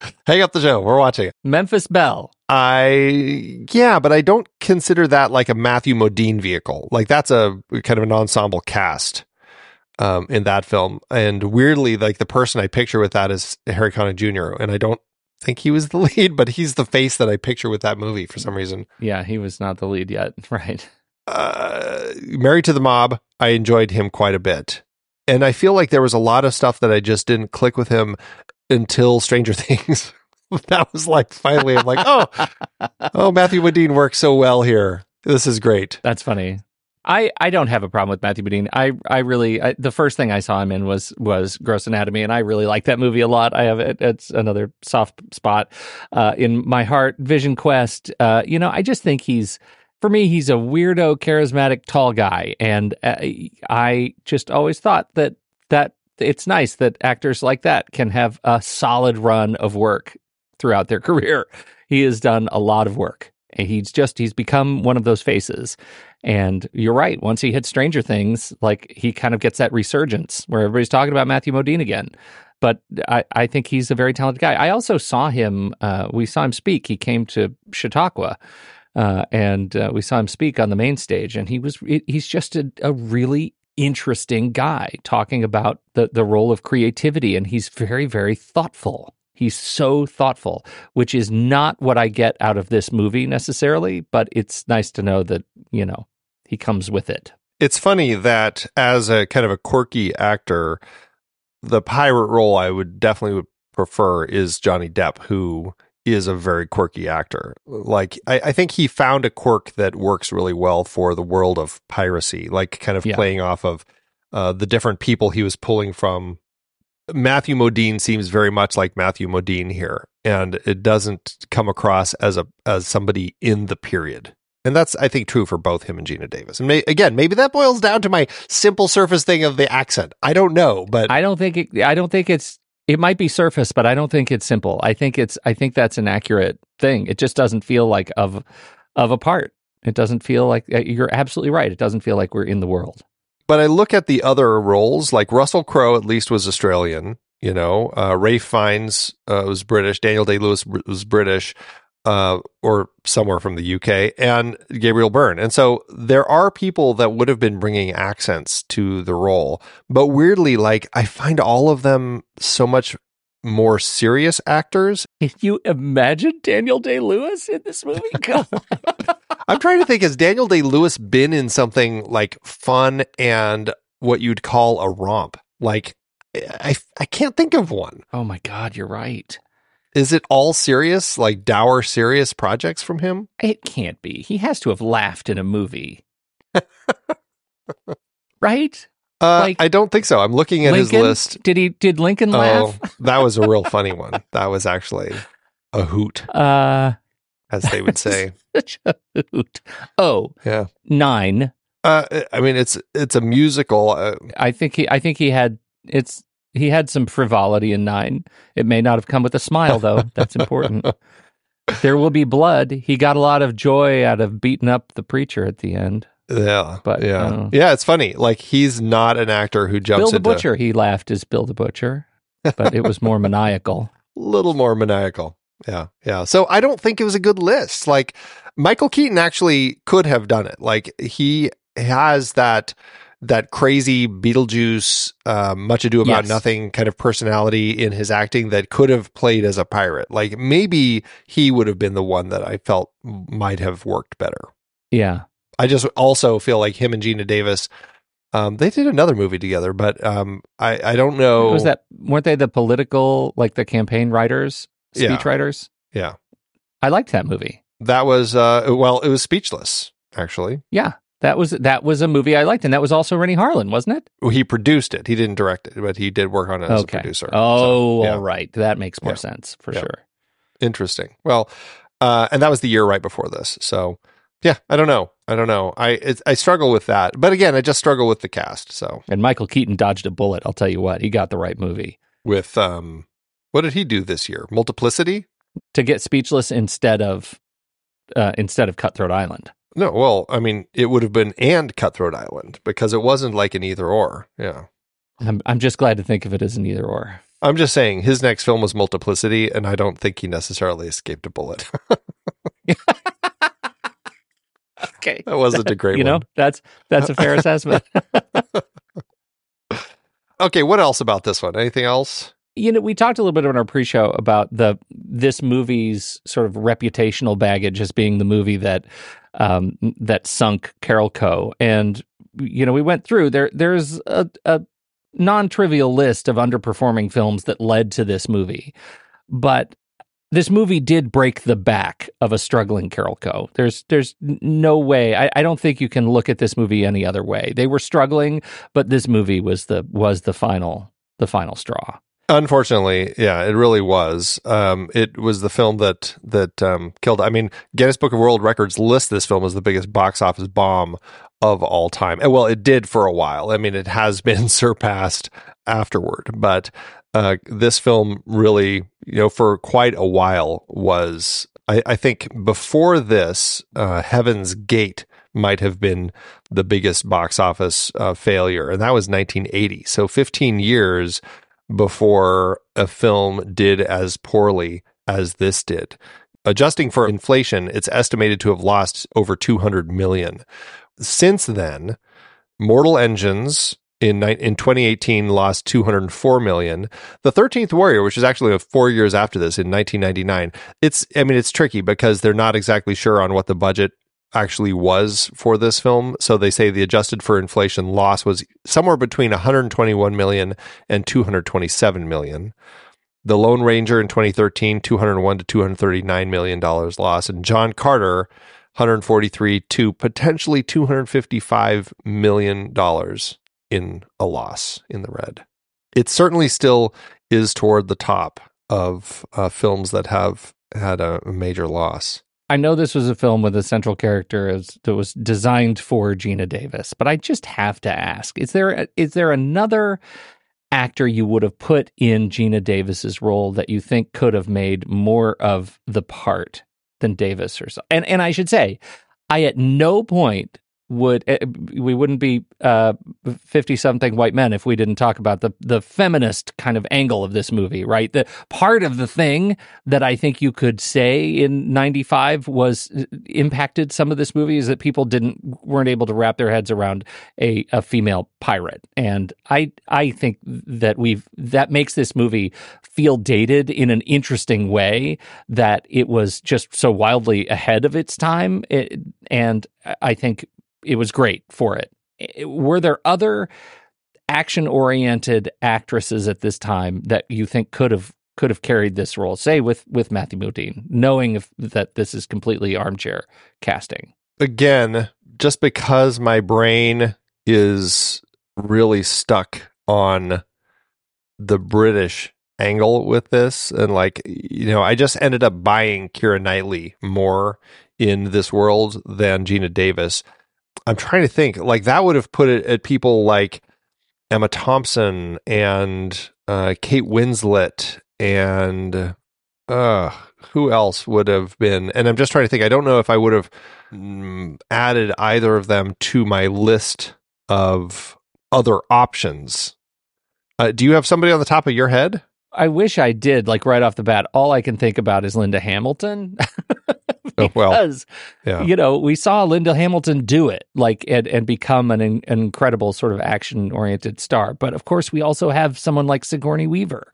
(laughs) Hang up the show. We're watching it. Memphis Belle. I yeah, but I don't consider that like a Matthew Modine vehicle. Like that's a kind of an ensemble cast um, in that film. And weirdly, like the person I picture with that is Harry Connick Jr. And I don't think he was the (laughs) lead, but he's the face that I picture with that movie for some reason. Yeah, he was not the lead yet. (laughs) Right. Uh, Married to the Mob, I enjoyed him quite a bit. And I feel like there was a lot of stuff that I just didn't click with him until Stranger (laughs) Things. that was like finally I'm like, oh, (laughs) oh, Matthew Modine works so well here. This is great. That's funny. I, I don't have a problem with Matthew Modine. I I really I, the first thing I saw him in was was Gross Anatomy, and I really like that movie a lot. I have it. It's another soft spot uh, in my heart. Vision Quest. Uh, you know, I just think he's for me he's a weirdo, charismatic, tall guy, and uh, I just always thought that that it's nice that actors like that can have a solid run of work throughout their (laughs) career. He has done a lot of work. And he's just he's become one of those faces. And you're right. Once he hits Stranger Things, like he kind of gets that resurgence where everybody's talking about Matthew Modine again. But I, I think he's a very talented guy. I also saw him. Uh, we saw him speak. He came to Chautauqua, uh, and uh, we saw him speak on the main stage. And he was he's just a, a really interesting guy talking about the the role of creativity. And he's very very thoughtful. He's so thoughtful, which is not what I get out of this movie necessarily, but it's nice to know that, you know, he comes with it. It's funny that as a kind of a quirky actor, the pirate role I would definitely would prefer is Johnny Depp, who is a very quirky actor. Like I, I think he found a quirk that works really well for the world of piracy, like kind of Yeah. playing off of uh, the different people he was pulling from. Matthew Modine seems very much like Matthew Modine here, and it doesn't come across as a as somebody in the period. And that's, I think, true for both him and Geena Davis. And may, again, maybe that boils down to my simple surface thing of the accent. I don't know, but I don't think it, I don't think it's it might be surface, but I don't think it's simple. I think it's I think that's an accurate thing. It just doesn't feel like of of a part. It doesn't feel like uh, you're absolutely right. It doesn't feel like we're in the world. but I look at the other roles, like Russell Crowe at least was Australian. You know, uh, Ray Fiennes uh, was British. Daniel Day Lewis was British, uh, or somewhere from the UK, and Gabriel Byrne. And so there are people that would have been bringing accents to the role, but weirdly, like I find all of them so much more serious actors. Can you imagine Daniel Day Lewis in this movie? (laughs) I'm trying to think, has Daniel Day Lewis been in something like fun and what you'd call a romp? Like, I, I can't think of one. oh my God, you're right. Is it all serious, like dour serious projects from him? It can't be. He has to have laughed in a movie. (laughs) right? Uh, Like- I don't think so. I'm looking at his list. Did he did Lincoln Oh, laugh? that was a real (laughs) funny one. That was actually a hoot, Uh as they would (laughs) say. such a hoot. Oh, Yeah. nine. Uh, I mean, it's it's a musical. Uh, I think he I think he had it's he had some frivolity in nine. It may not have come with a smile though. That's important. (laughs) there will be blood. He got a lot of joy out of beating up the preacher at the end. Yeah, But, yeah, uh, yeah. It's funny. Like he's not an actor who jumps Bill the into Butcher, he laughed as Bill the Butcher, but it was more (laughs) maniacal. A little more maniacal. Yeah, yeah. So I don't think it was a good list. Like Michael Keaton actually could have done it. Like he has that that crazy Beetlejuice, uh, much ado about Yes. nothing kind of personality in his acting that could have played as a pirate. Like maybe he would have been the one that I felt might have worked better. Yeah. I just also feel like him and Geena Davis. Um, they did another movie together, but um, I I don't know. Was that weren't they the political like the campaign writers, speech Yeah. writers? Yeah, I liked that movie. that was uh, well, it was Speechless actually. Yeah. That was that was a movie I liked, and that was also Renny Harlin, wasn't it? Well, he produced it. He didn't direct it, but he did work on it as a producer. Oh, So, yeah. all right. That makes more Yeah. sense for Yeah. sure. Interesting. Well, uh, and that was the year right before this. So, yeah, I don't know. I don't know. I it, I struggle with that, but again, I just struggle with the cast. So, And Michael Keaton dodged a bullet. I'll tell you what, he got the right movie with um, what did he do this year? Multiplicity? to get Speechless instead of uh, instead of Cutthroat Island. No, well, I mean, it would have been and Cutthroat Island because it wasn't like an either or. Yeah. I'm I'm just glad to think of it as an either or. I'm just saying his next film was Multiplicity, and I don't think he necessarily escaped a bullet. (laughs) Okay, that wasn't a great you one. know that's that's a fair (laughs) assessment. (laughs) Okay, what else about this one? Anything else? You know, we talked a little bit on our pre-show about the this movie's sort of reputational baggage as being the movie that um, that sunk Carolco. And you know, we went through there. There's a, a non-trivial list of underperforming films that led to this movie, but this movie did break the back of a struggling Carolco. There's there's no way. I, I don't think you can look at this movie any other way. They were struggling, but this movie was the was the final the final straw. Unfortunately, yeah, it really was. Um, it was the film that that um, killed. I mean, Guinness Book of World Records lists this film as the biggest box office bomb of all time. And well, it did for a while. I mean, it has (laughs) been surpassed afterward, but uh, this film really, you know, for quite a while was. I, I think before this, uh, Heaven's Gate might have been the biggest box office uh, failure, and that was 1980. So 15 years before a film did as poorly as this did. Adjusting for inflation, it's estimated to have lost over 200 million. Since then, Mortal Engines in in 2018 lost 204 million. The 13th Warrior, which is actually uh, 4 years after this in 1999. It's I mean it's tricky because they're not exactly sure on what the budget actually was for this film. So they say the adjusted for inflation loss was somewhere between 121 million and 227 million. The Lone Ranger in 2013, 201 to 239 million dollars loss, and John Carter, 143 to potentially 255 million dollars in a loss in the red. It certainly still is toward the top of uh, films that have had a major loss. I know this was a film with a central character as, that was designed for Geena Davis, but I just have to ask: is there is there another actor you would have put in Geena Davis's role that you think could have made more of the part than Davis herself? And and I should say, I at no point would eh, we wouldn't be fifty something white men if we didn't talk about the the feminist kind of angle of this movie, right? The part of the thing that I think you could say in '95 was uh, impacted some of this movie is that people didn't weren't able to wrap their heads around a, a female pirate, and I I think that we've that makes this movie feel dated in an interesting way that it was just so wildly ahead of its time, it, and I think it was great for it. Were there other action oriented actresses at this time that you think could have could have carried this role? Say with with Matthew Modine, knowing if, that this is completely armchair casting. again, just because my brain is really stuck on the British angle with this, and like, you know, I just ended up buying Keira Knightley more in this world than Geena Davis. I'm trying to think, like, that would have put it at people like Emma Thompson and uh, Kate Winslet, and uh, who else would have been? And I'm just trying to think. I don't know if I would have mm, added either of them to my list of other options. Uh, do you have somebody on the top of your head? I wish I did, like right off the bat. All I can think about is Linda Hamilton. (laughs) Oh, (laughs) well, because yeah. you know we saw Linda Hamilton do it, like and, and become an, an incredible sort of action oriented star. But of course, we also have someone like Sigourney Weaver,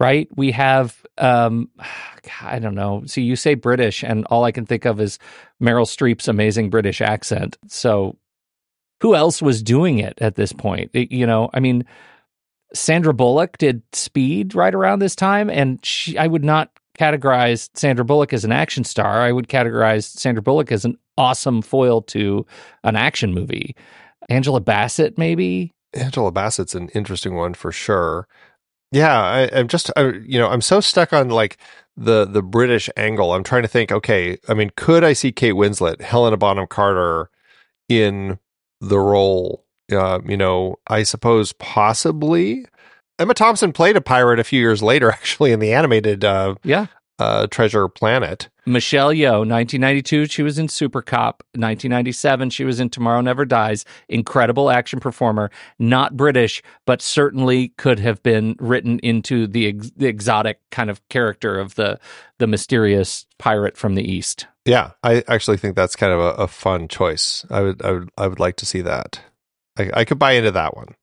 right? We have um, (sighs) I don't know. See, you say British, and all I can think of is Meryl Streep's amazing British accent. So, who else was doing it at this point? It- you know, I mean. Sandra Bullock did Speed right around this time, and she, I would not categorize Sandra Bullock as an action star. I would categorize Sandra Bullock as an awesome foil to an action movie. Angela Bassett, maybe. Angela Bassett's an interesting one for sure. Yeah, I, I'm just, I, you know, I'm so stuck on like the the British angle. I'm trying to think. Okay, I mean, could I see Kate Winslet, Helena Bonham Carter, in the role? Uh, you know, I suppose possibly. Emma Thompson played a pirate a few years later, (laughs) actually, in the animated uh, Yeah. uh, Treasure Planet. Michelle Yeoh, 1992, she was in Super Cop. 1997, she was in Tomorrow Never Dies. Incredible action performer. Not British, but certainly could have been written into the, ex- the exotic kind of character of the the mysterious pirate from the East. Yeah, I actually think that's kind of a, a fun choice. I would, I would, I would like to see that. I, I could buy into that one.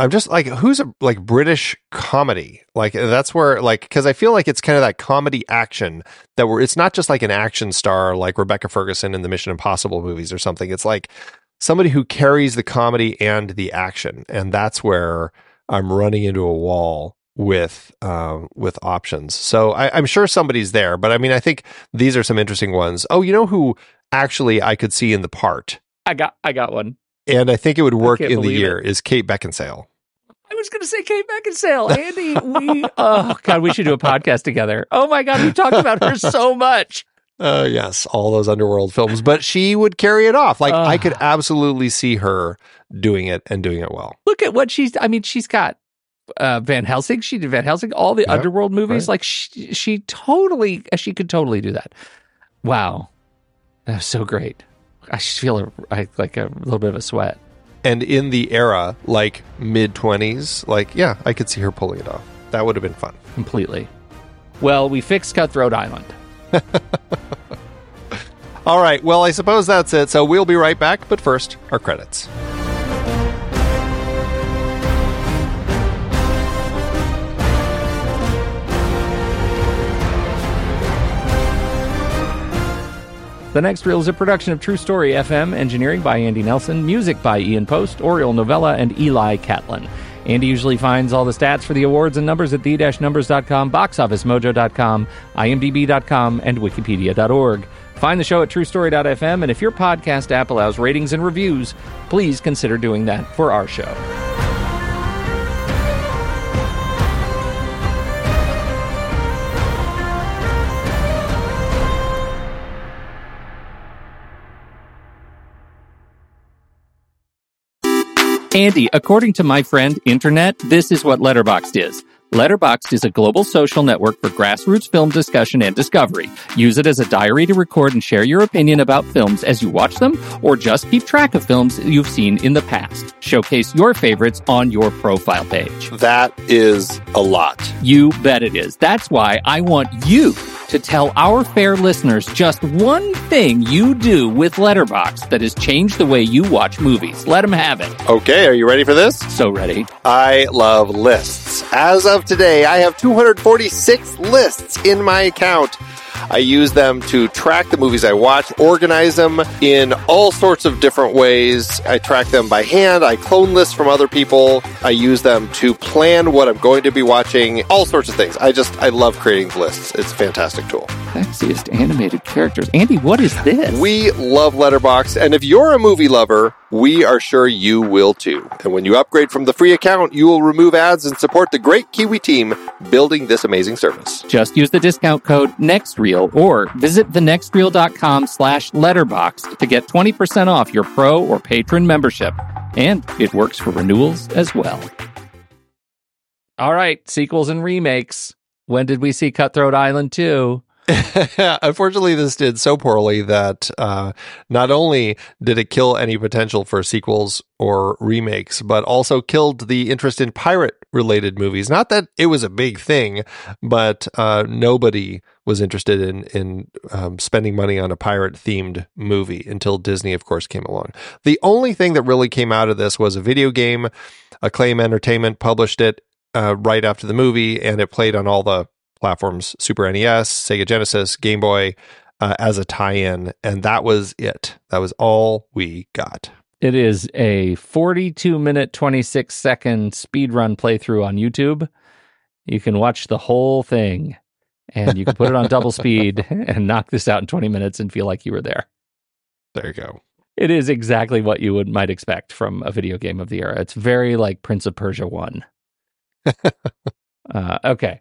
I'm just like, who's a like British comedy? Like that's where like because I feel like it's kind of that comedy action that where it's not just like an action star like Rebecca Ferguson in the Mission Impossible movies or something. It's like somebody who carries the comedy and the action, and that's where I'm running into a wall with um, with options. So I, I'm sure somebody's there, but I mean, I think these are some interesting ones. Oh, you know who actually I could see in the part, I got I got one. and I think it would work in the year it. is Kate Beckinsale. I was going to say Kate Beckinsale. Andy, we (laughs) oh god, we should do a podcast together. Oh my god, we talked about her so (laughs) much. Uh, yes, all those underworld films, but she would carry it off. Like I could absolutely see her doing it and doing it well. Look at what she's. I mean, she's got uh, Van Helsing. She did Van Helsing. All the Yeah, underworld movies. right. Like she, she totally. She could totally do that. Wow, that was so great. I just feel a, I, like a little bit of a sweat. And in the era, like mid twenties, like yeah, I could see her pulling it off. That would have been fun. completely. Well, we fixed Cutthroat Island. (laughs) All right, well, I suppose that's it. So we'll be right back, but first, our credits. The Next Reel is a production of True Story FM, engineering by Andy Nelson, music by Ian Post, Oriole Novella, and Eli Catlin. Andy usually finds all the stats for the awards and numbers at the-numbers.com, boxofficemojo.com, imdb.com, and wikipedia.org. Find the show at truestory.fm, and if your podcast app allows ratings and reviews, please consider doing that for our show. Andy, according to my friend Internet, this is what Letterboxd is. Letterboxd is a global social network for grassroots film discussion and discovery. Use it as a diary to record and share your opinion about films as you watch them, or just keep track of films you've seen in the past. Showcase your favorites on your profile page. That is a lot. You bet it is. That's why I want you to tell our fair listeners just one thing you do with Letterboxd that has changed the way you watch movies. Let them have it. Okay, are you ready for this? So ready. I love lists. As of today, I have 246 lists in my account. I use them to track the movies I watch, organize them in all sorts of different ways. I track them by hand. I clone lists from other people. I use them to plan what I'm going to be watching, all sorts of things. I just, I love creating lists. It's a fantastic tool. Sexiest animated characters. Andy, what is this? We love Letterboxd, and if you're a movie lover, we are sure you will too. And when you upgrade from the free account, you will remove ads and support the great Kiwi team building this amazing service. Just use the discount code Or visit thenextreel.com slash letterboxd to get 20% off your pro or patron membership. And it works for renewals as well. All right, sequels and remakes. When did we see Cutthroat Island 2? (laughs) Unfortunately, this did so poorly that uh, not only did it kill any potential for sequels or remakes, but also killed the interest in pirate related movies. Not that it was a big thing, but uh, nobody was interested in in um, spending money on a pirate themed movie until Disney, of course, came along. The only thing that really came out of this was a video game. Acclaim Entertainment published it uh, right after the movie, and it played on all the platforms Super NES, Sega Genesis, Game Boy uh, as a tie in. And that was it. That was all we got. It is a 42 minute, 26 second speed run playthrough on YouTube. You can watch the whole thing and you can put it on double (laughs) speed and knock this out in 20 minutes and feel like you were there. There you go. It is exactly what you would might expect from a video game of the era. It's very like Prince of Persia 1. (laughs) uh, okay.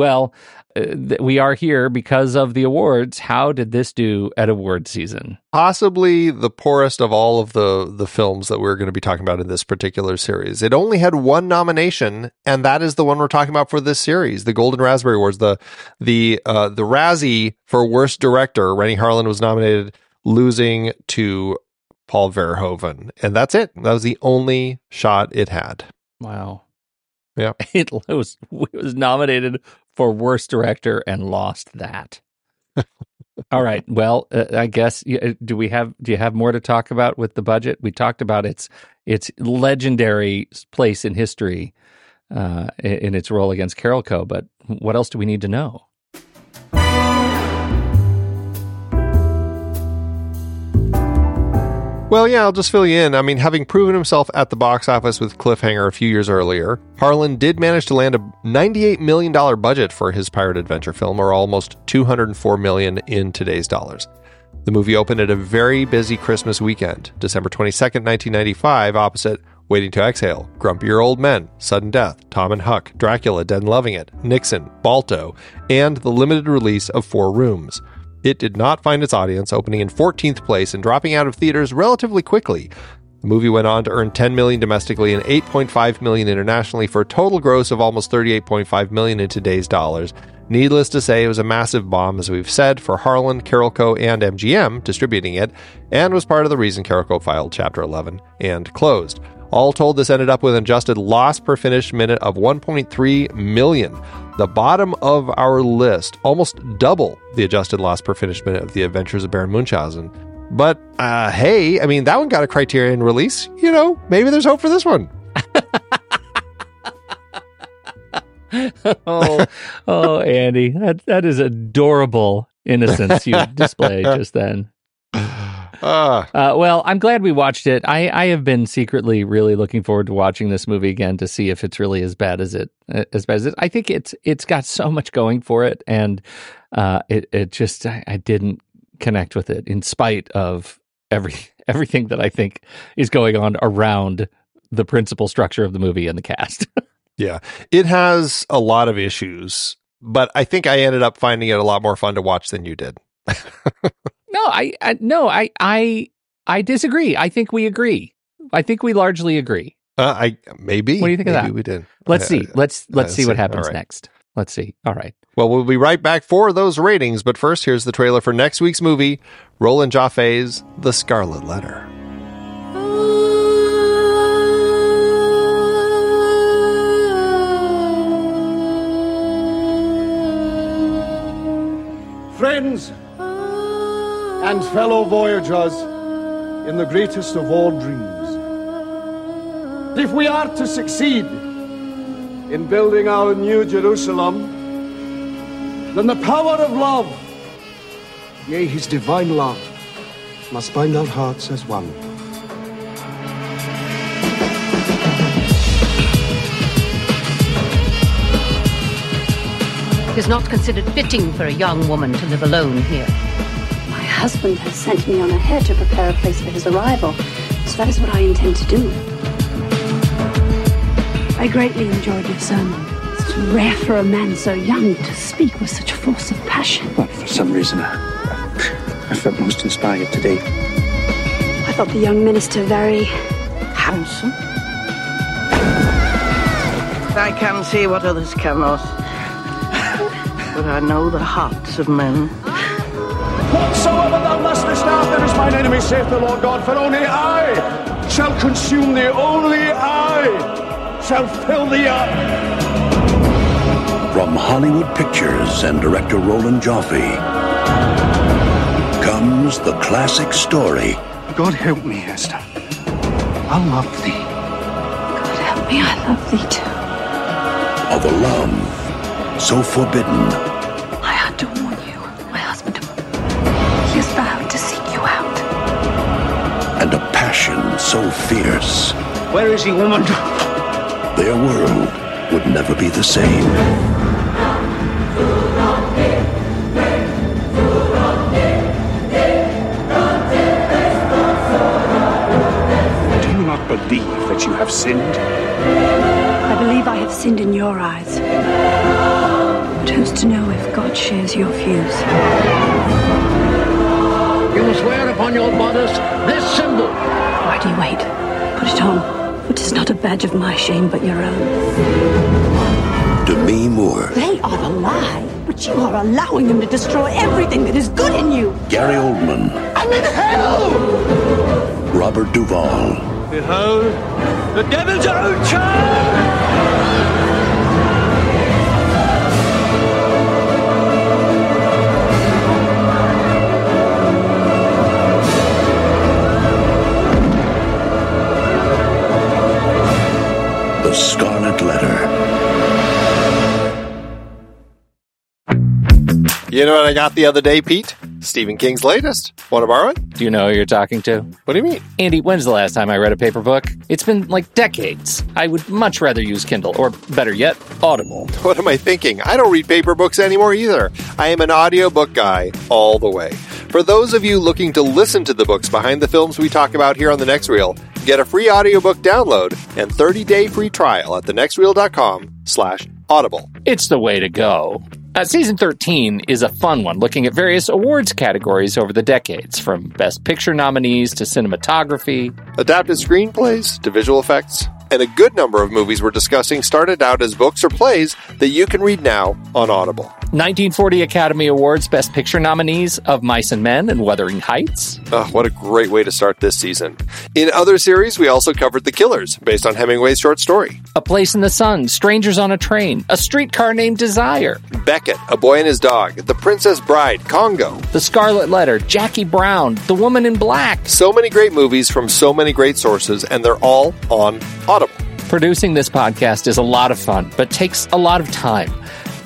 Well, uh, th- we are here because of the awards. How did this do at award season? Possibly the poorest of all of the the films that we're going to be talking about in this particular series. It only had one nomination, and that is the one we're talking about for this series, the Golden Raspberry Awards. The the uh, the Razzie for worst director, Renny Harlin was nominated, losing to Paul Verhoeven, and that's it. That was the only shot it had. Wow. Yeah. (laughs) It was it was nominated for worst director and lost that. (laughs) All right. Well, uh, I guess uh, do we have do you have more to talk about with the budget? We talked about its its legendary place in history uh, in its role against Carolco, but what else do we need to know? Well, yeah, I'll just fill you in. I mean, having proven himself at the box office with Cliffhanger a few years earlier, Harlin did manage to land a $98 million budget for his pirate adventure film, or almost 204 million in today's dollars. The movie opened at a very busy Christmas weekend, December 22nd, 1995, opposite Waiting to Exhale, Grumpier Old Men, Sudden Death, Tom and Huck, Dracula, Dead and Loving It, Nixon, Balto, and the limited release of Four Rooms. It did not find its audience, opening in 14th place and dropping out of theaters relatively quickly. The movie went on to earn 10 million domestically and 8.5 million internationally for a total gross of almost 38.5 million in today's dollars. Needless to say, it was a massive bomb, as we've said, for Harlin, Carolco, and MGM distributing it, and was part of the reason Carolco filed Chapter 11 and closed. All told, this ended up with an adjusted loss per finished minute of 1.3 million. The bottom of our list, almost double the adjusted loss per finished minute of The Adventures of Baron Munchausen. But uh, hey, I mean, that one got a criterion release. You know, maybe there's hope for this one. (laughs) oh, oh, Andy, that that is adorable innocence you (laughs) displayed just then. Ah, Uh, well, I'm glad we watched it. I, I have been secretly really looking forward to watching this movie again to see if it's really as bad as it as bad as it. I think it's it's got so much going for it, and uh, it it just I, I didn't connect with it in spite of every (laughs) everything that I think is going on around the principal structure of the movie and the cast. (laughs) yeah. It has a lot of issues, but I think I ended up finding it a lot more fun to watch than you did. (laughs) No, I, I no, I I I disagree. I think we agree. I think we largely agree. Uh, I maybe. What do you think of that? we did. Let's I- see. Let's let's I see what happens All right. next. Let's see. All right. Well, we'll be right back for those ratings, but first, here's the trailer for next week's movie Roland Joffe's The Scarlet Letter. Friends and fellow voyagers in the greatest of all dreams. If we are to succeed in building our new Jerusalem, then the power of love, yea, his divine love, must bind our hearts as one. It is not considered fitting for a young woman to live alone here. My husband has sent me on ahead to prepare a place for his arrival, so that is what I intend to do. I greatly enjoyed your sermon. It's rare for a man so young to speak with such force of passion. Well, for some reason, I, I felt most inspired today. I thought the young minister very Handsome? I can see what others cannot. But I know the hearts of men. Whatsoever thou lustest after is mine enemy, saith the Lord God, for only I shall consume thee, only I shall fill thee up. From Hollywood Pictures and director Roland Joffe comes the classic story God help me, Esther. I love thee. God help me, I love thee too. of a love so forbidden passion so fierce Where is he, woman? their world would never be the same. Do you not believe that you have sinned? I believe I have sinned in your eyes. But who's to know if God shares your views? You must wear upon your bodice this symbol. Why do you wait? Put it on. For it is not a badge of my shame, but your own. Demi Moore, They are the lie, but you are allowing them to destroy everything that is good in you. Gary Oldman, I'm in hell! Robert Duvall, Behold, the devil's own child! The Scarlet Letter. You know what I got the other day, Pete? Stephen King's latest. Want to borrow it? Do you know who you're talking to? What do you mean? Andy, when's the last time I read a paper book? It's been like decades. I would much rather use Kindle, or better yet, Audible. (laughs) What am I thinking? I don't read paper books anymore either. I am an audiobook guy all the way. For those of you looking to listen to the books behind the films we talk about here on The Next Reel, get a free audiobook download and 30-day free trial at thenextreel.com slash audible. It's the way to go. Uh, season 13 is a fun one, looking at various awards categories over the decades, from Best Picture nominees to cinematography. Adapted screenplays to visual effects. And a good number of movies we're discussing started out as books or plays that you can read now on Audible. 1940 Academy Awards Best Picture nominees of Mice and Men and Wuthering Heights. Oh, what a great way to start this season. In other series, we also covered The Killers, based on Hemingway's short story. A Place in the Sun, Strangers on a Train, A Streetcar Named Desire, Becket, A Boy and His Dog, The Princess Bride, Congo. The Scarlet Letter, Jackie Brown, The Woman in Black. So many great movies from so many great sources, and they're all on Audible. Producing this podcast is a lot of fun, but takes a lot of time.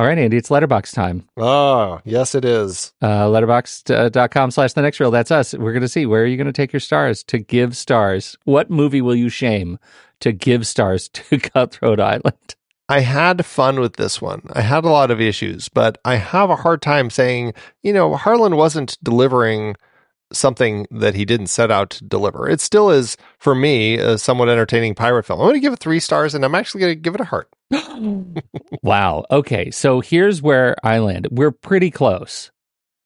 All right, Andy, it's Letterboxd time. Oh, yes, it is. Uh, letterboxd.com slash the next reel. That's us. We're going to see where are you going to take your stars to give stars? What movie will you shame to give stars to (laughs) Cutthroat Island? I had fun with this one. I had a lot of issues, but I have a hard time saying, you know, Harlin wasn't delivering something that he didn't set out to deliver. It still is, for me, a somewhat entertaining pirate film. I'm going to give it three stars, and I'm actually going to give it a heart. (gasps) (laughs) wow. Okay. So here's where I land. We're pretty close.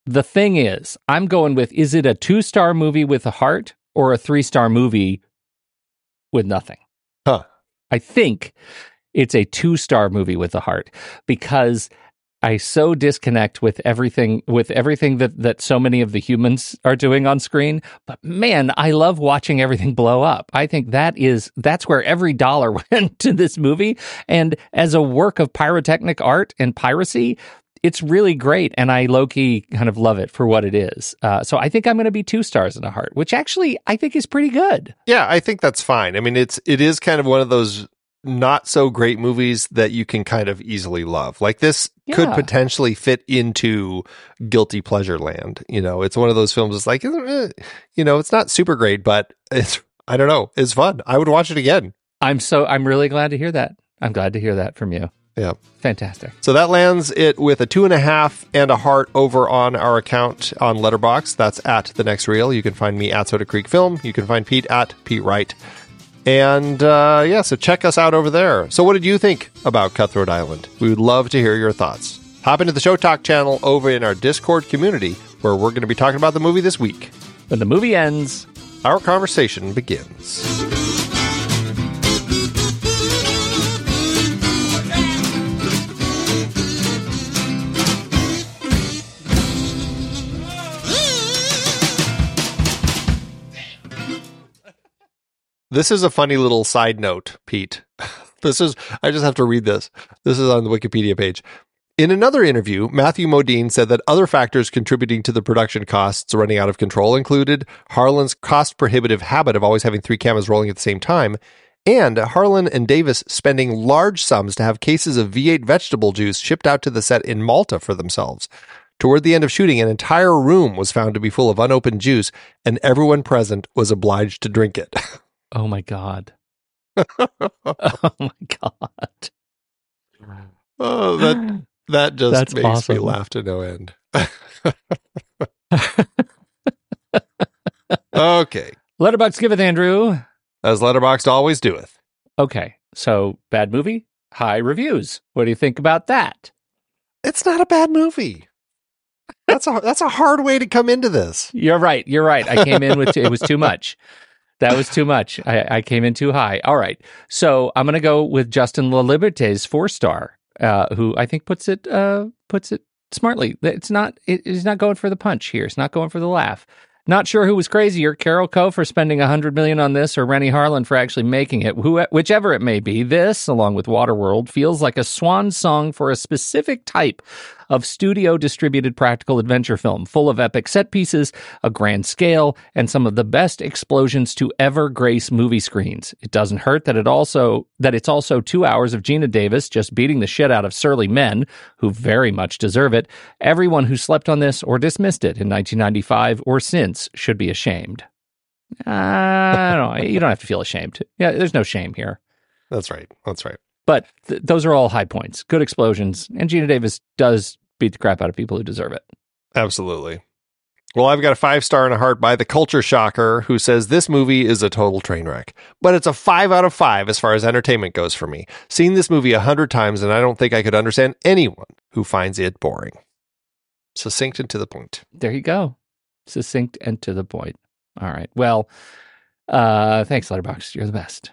The thing is, I'm going with is it a two star movie with a heart or a three star movie with nothing? Huh. I think it's a two star movie with a heart because I so disconnect with everything with everything that that so many of the humans are doing on screen. But man, I love watching everything blow up. I think that is that's where every dollar (laughs) went to this movie. And as a work of pyrotechnic art and piracy, it's really great, and I low key kind of love it for what it is. Uh, so I think I'm going to be two stars and a heart, which actually I think is pretty good. Yeah, I think that's fine. I mean, it's it is kind of one of those not so great movies that you can kind of easily love. Like this could potentially fit into guilty pleasure land. You know, it's one of those films. It's like, eh, you know, it's not super great, but it's I don't know, it's fun. I would watch it again. I'm so I'm really glad to hear that. I'm glad to hear that from you. Yeah. Fantastic. So that lands it with a two and a half and a heart over on our account on Letterboxd. That's at the next reel. You can find me at Soda Creek Film. You can find Pete at Pete Wright. And uh, yeah, so check us out over there. So, what did you think about Cutthroat Island? We would love to hear your thoughts. Hop into the Show Talk channel over in our Discord community where we're going to be talking about the movie this week. When the movie ends, our conversation begins. This is a funny little side note, Pete. (laughs) This is, I just have to read this. This is on the Wikipedia page. In another interview, Matthew Modine said that other factors contributing to the production costs running out of control included Harlin's cost prohibitive habit of always having three cameras rolling at the same time, and Harlin and Davis spending large sums to have cases of V8 vegetable juice shipped out to the set in Malta for themselves. Toward the end of shooting, an entire room was found to be full of unopened juice, and everyone present was obliged to drink it. (laughs) oh my god. (laughs) (laughs) oh my god. Oh, that (gasps) that just That's makes me laugh to no end. (laughs) okay. Letterboxd giveth Andrew. As Letterboxd always doeth. Okay. So bad movie, high reviews. What do you think about that? It's not a bad movie. That's a that's a hard way to come into this. You're right. You're right. I came in with too, it was too much. That was too much. I, I came in too high. All right. So I'm going to go with Justin La Liberte's four star, uh, who I think puts it uh, puts it smartly. It's not. It, it's not going for the punch here. It's not going for the laugh. Not sure who was crazier, Carolco for spending a hundred million on this, or Renny Harlin for actually making it. Who, whichever it may be, this, along with Waterworld, feels like a swan song for a specific type of studio distributed practical adventure film, full of epic set pieces, a grand scale, and some of the best explosions to ever grace movie screens. It doesn't hurt that it also that it's also two hours of Geena Davis just beating the shit out of surly men who very much deserve it. Everyone who slept on this or dismissed it in 1995 or since should be ashamed. I don't know. You don't have to feel ashamed. Yeah, there's no shame here. That's right. That's right. But th- those are all high points. Good explosions. And Geena Davis does beat the crap out of people who deserve it. Absolutely. Well, I've got a five star and a heart by the Culture Shocker, who says this movie is a total train wreck. But it's a five out of five as far as entertainment goes for me. Seen this movie a hundred times, and I don't think I could understand anyone who finds it boring. Succinct and to the point. There you go. Succinct and to the point. All right. Well, uh, thanks, Letterboxd. You're the best.